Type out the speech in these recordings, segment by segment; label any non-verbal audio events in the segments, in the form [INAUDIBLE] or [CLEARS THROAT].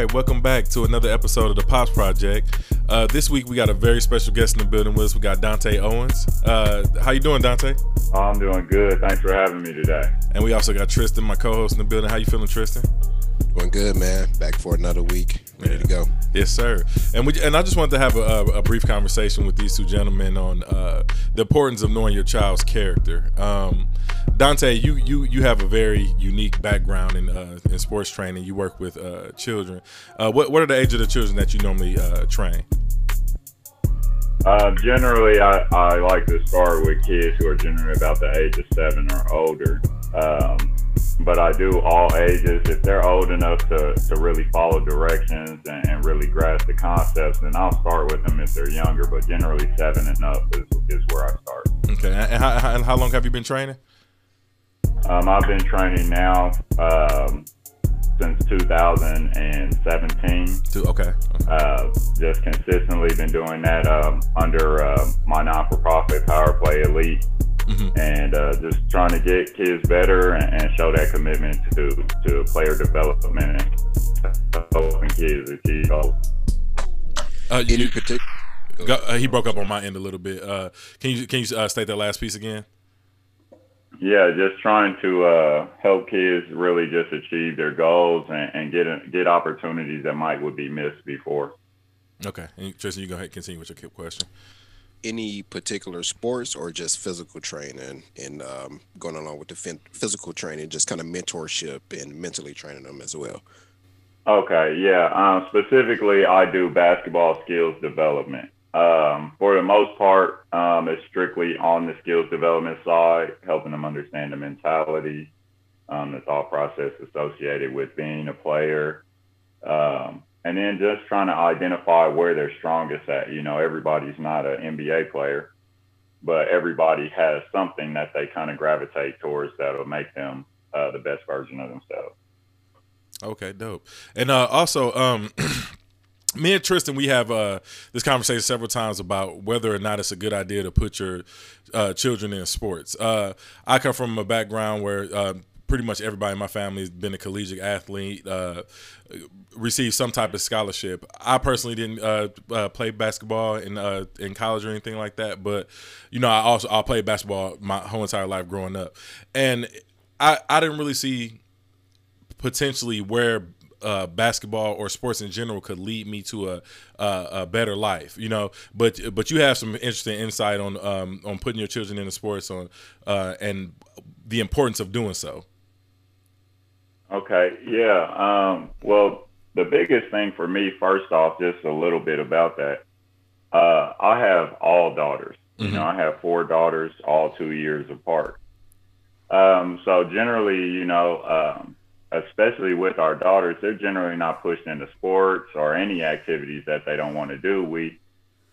All right, welcome back to another episode of the Pops Project. Uh, this week we got a very special guest in the building with us. We got Dante Owens. Uh, how you doing, Dante? I'm doing good. Thanks for having me today. And we also got Tristan, my co-host in the building. How you feeling, Tristan? Doing good, man. Back for another week. Ready yeah. to go. Yes, sir. And we and I just wanted to have a, a brief conversation with these two gentlemen on uh, the importance of knowing your child's character. Um, Dante, you you you have a very unique background in uh, in sports training. You work with uh, children. Uh, what what are the age of the children that you normally uh, train? Uh, generally, I, I like to start with kids who are generally about the age of seven or older. Um, but I do all ages. If they're old enough to, to really follow directions and, and, really grasp the concepts, then I'll start with them if they're younger. But generally, seven and up is, is where I start. Okay. And how, and how long have you been training? Um, I've been training now um, since 2017. okay. Uh, just consistently been doing that um, under uh, my non-for-profit Power Play Elite, mm-hmm. and uh, just trying to get kids better and, and, show that commitment to to player development and helping kids achieve goals. Uh, you, uh, he broke up on my end a little bit. Uh, can you can you uh, state that last piece again? Yeah, just trying to uh, help kids really just achieve their goals and, and get a, get opportunities that might would be missed before. Okay, and Tristan, you go ahead continue with your question. Any particular sports or just physical training and um, going along with the physical training, just kind of mentorship and mentally training them as well. Okay, yeah. Um, specifically, I do basketball skills development. Um, for the most part, um, it's strictly on the skills development side, helping them understand the mentality, um, the thought process associated with being a player, um, and then just trying to identify where they're strongest at. You know, everybody's not an NBA player, but everybody has something that they kind of gravitate towards that'll make them uh, the best version of themselves. Okay, dope. And uh, also, um, [CLEARS THROAT] me and Tristan, we have uh, this conversation several times about whether or not it's a good idea to put your uh, children in sports. Uh, I come from a background where uh, pretty much everybody in my family has been a collegiate athlete, uh, received some type of scholarship. I personally didn't uh, play basketball in in college or anything like that, but you know, I also I played basketball my whole entire life growing up, and I I didn't really see potentially where uh, basketball or sports in general could lead me to a, a, a, better life, you know. But but you have some interesting insight on um, on putting your children into sports on uh, and the importance of doing so. Okay, yeah. Um, well, the biggest thing for me, first off, just a little bit about that. Uh, I have all daughters. Mm-hmm. You know, I have four daughters, all two years apart. Um, so generally, you know, um, especially with our daughters, they're generally not pushed into sports or any activities that they don't want to do. We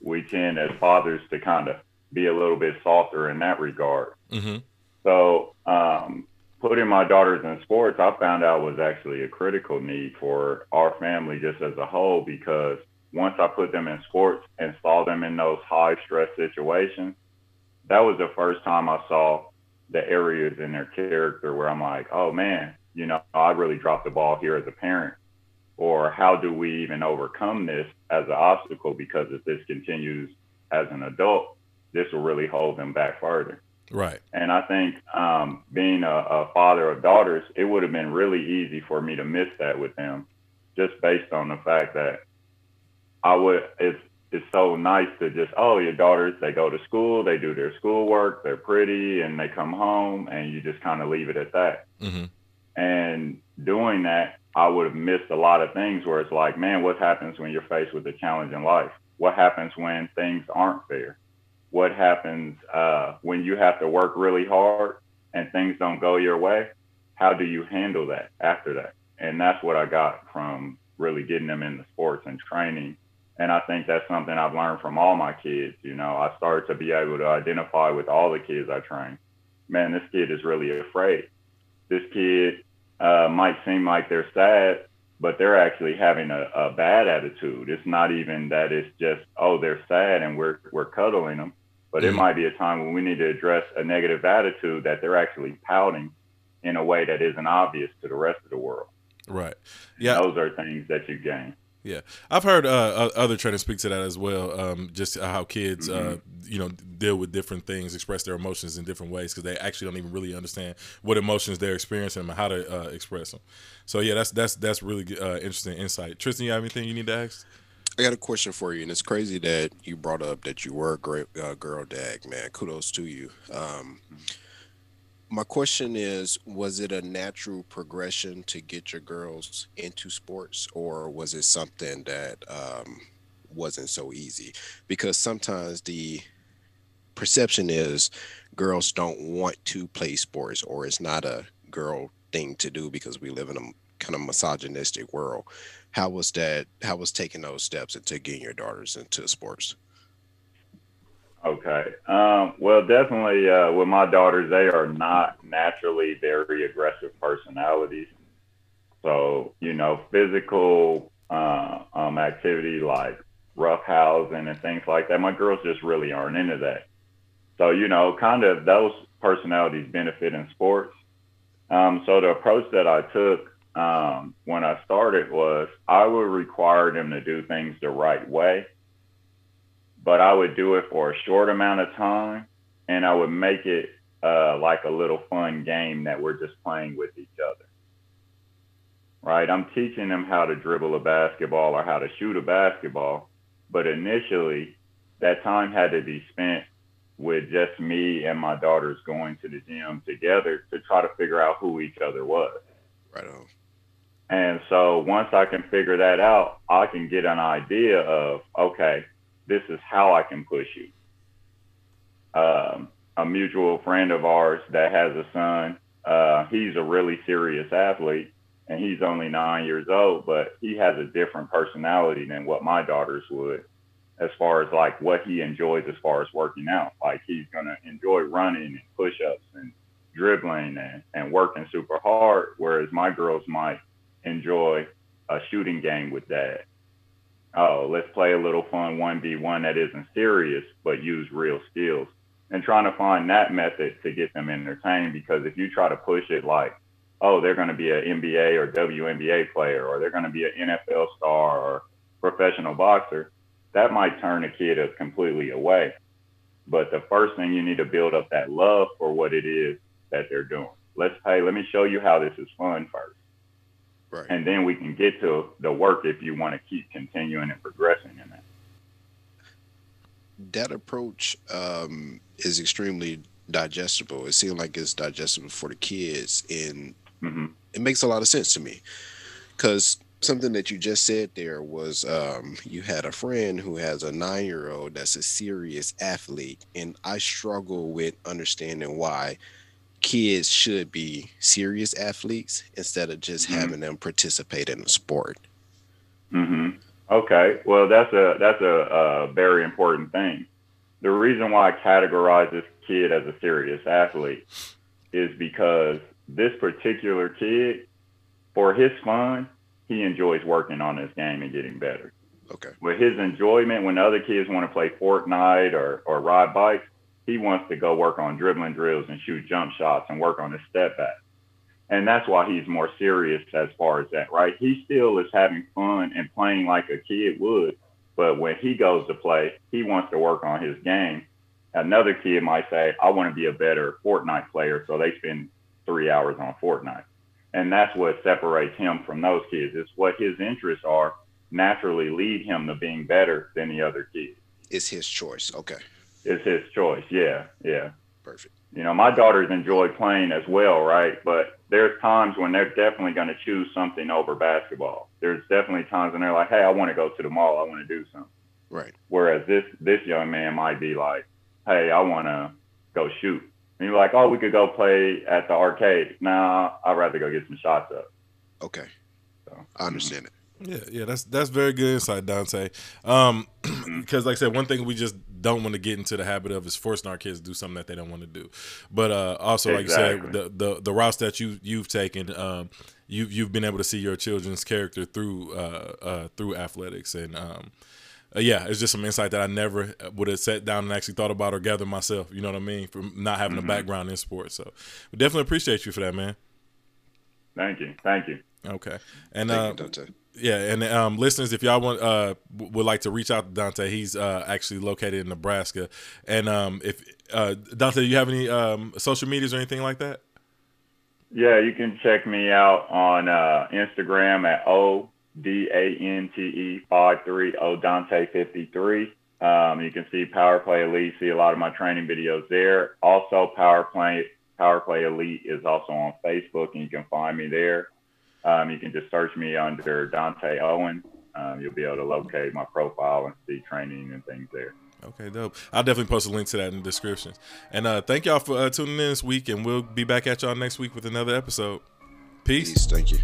we tend as fathers to kind of be a little bit softer in that regard. Mm-hmm. So um, putting my daughters in sports, I found out was actually a critical need for our family just as a whole because once I put them in sports and saw them in those high stress situations, that was the first time I saw the areas in their character where I'm like, oh man, you know, I really dropped the ball here as a parent? Or how do we even overcome this as an obstacle? Because if this continues as an adult, this will really hold them back further. Right. And I think um, being a, a father of daughters, it would have been really easy for me to miss that with them, just based on the fact that I would. It's it's so nice to just oh your daughters they go to school they do their schoolwork they're pretty and they come home and you just kind of leave it at that. Mm-hmm. And doing that, I would have missed a lot of things where it's like, man, what happens when you're faced with a challenge in life? What happens when things aren't fair? What happens uh, when you have to work really hard and things don't go your way? How do you handle that after that? And that's what I got from really getting them into sports and training. And I think that's something I've learned from all my kids. You know, I started to be able to identify with all the kids I train. Man, this kid is really afraid. This kid uh, might seem like they're sad, but they're actually having a, a bad attitude. It's not even that it's just, oh, they're sad and we're, we're cuddling them. But mm-hmm. it might be a time when we need to address a negative attitude that they're actually pouting in a way that isn't obvious to the rest of the world. Right. Yeah. Those are things that you gain. Yeah, I've heard uh, other trainers speak to that as well. Um, just how kids, uh, mm-hmm. uh, you know, deal with different things, express their emotions in different ways because they actually don't even really understand what emotions they're experiencing and how to uh, express them. So yeah, that's that's that's really uh, interesting insight. Tristan, you have anything you need to ask? I got a question for you, and it's crazy that you brought up that you were a great uh, girl dad. Man, kudos to you. Um, my question is was it a natural progression to get your girls into sports or was it something that um, wasn't so easy? Because sometimes the perception is girls don't want to play sports or it's not a girl thing to do because we live in a kind of misogynistic world. How was that how was taking those steps into getting your daughters into sports Okay. Um, well, definitely uh, with my daughters, they are not naturally very aggressive personalities. So, you know, physical uh, um, activity like roughhousing and things like that, my girls just really aren't into that. So, you know, kind of those personalities benefit in sports. Um, so the approach that I took um, when I started was I would require them to do things the right way but I would do it for a short amount of time and I would make it uh, like a little fun game that we're just playing with each other. Right? I'm teaching them how to dribble a basketball or how to shoot a basketball, but initially that time had to be spent with just me and my daughters going to the gym together to try to figure out who each other was. Right on. And so once I can figure that out, I can get an idea of, okay, this is how I can push you. Um, a mutual friend of ours that has a son, uh, he's a really serious athlete and he's only nine years old, but he has a different personality than what my daughters would as far as like what he enjoys as far as working out. Like he's going to enjoy running and push ups and dribbling and, and working super hard, whereas my girls might enjoy a shooting game with dad oh, let's play a little fun 1v1 that isn't serious, but use real skills. And trying to find that method to get them entertained because if you try to push it like, oh, they're going to be an NBA or WNBA player or they're going to be an NFL star or professional boxer, that might turn a kid completely away. But the first thing you need to build up that love for what it is that they're doing. Let's, hey, let me show you how this is fun first. Right. And then we can get to the work if you want to keep continuing and progressing in that. That approach um, is extremely digestible. It seems like it's digestible for the kids, and mm-hmm. it makes a lot of sense to me. Because something that you just said there was um, you had a friend who has a nine year old that's a serious athlete, and I struggle with understanding why kids should be serious athletes instead of just mm-hmm. having them participate in a sport. Mm-hmm. Okay, well that's a that's a, a very important thing. The reason why I categorize this kid as a serious athlete is because this particular kid, for his fun, he enjoys working on his game and getting better. Okay. With his enjoyment, when other kids want to play Fortnite or, or ride bikes, he wants to go work on dribbling drills and shoot jump shots and work on his step back. And that's why he's more serious as far as that, right? He still is having fun and playing like a kid would. But when he goes to play, he wants to work on his game. Another kid might say, I want to be a better Fortnite player. So they spend three hours on Fortnite. And that's what separates him from those kids. It's what his interests are naturally lead him to being better than the other kids. It's his choice. Okay is his choice. Yeah, yeah. Perfect. You know, my daughters enjoy playing as well, right? But there's times when they're definitely going to choose something over basketball. There's definitely times when they're like, "Hey, I want to go to the mall. I want to do something." Right. Whereas this this young man might be like, "Hey, I want to go shoot." And you're like, "Oh, we could go play at the arcade." Nah, I'd rather go get some shots up. Okay. So, I understand mm-hmm. it. Yeah, yeah, that's that's very good insight, Dante. Um, [CLEARS THROAT] because like I said, one thing we just don't want to get into the habit of is forcing our kids to do something that they don't want to do. But uh, also, like exactly. you said, the, the the routes that you you've taken, um, you you've been able to see your children's character through uh, uh through athletics, and um, uh, yeah, it's just some insight that I never would have sat down and actually thought about or gathered myself. You know what I mean? From not having mm-hmm. a background in sports, so we definitely appreciate you for that, man. Thank you, thank you. Okay, and Thank uh, you, Dante. Yeah, and um, listeners, if y'all want uh would like to reach out to Dante, he's uh actually located in Nebraska, and um if uh Dante, you have any um social medias or anything like that? Yeah, you can check me out on uh, Instagram at O D A N T E five three O Dante fifty three. Um, you can see Power Play Elite, see a lot of my training videos there. Also, Power Play Power Play Elite is also on Facebook, and you can find me there. Um, you can just search me under Dante Owen. Um, you'll be able to locate my profile and see training and things there. Okay, dope. I'll definitely post a link to that in the description. And uh thank y'all for uh, tuning in this week, and we'll be back at y'all next week with another episode. Peace. Peace. Thank you.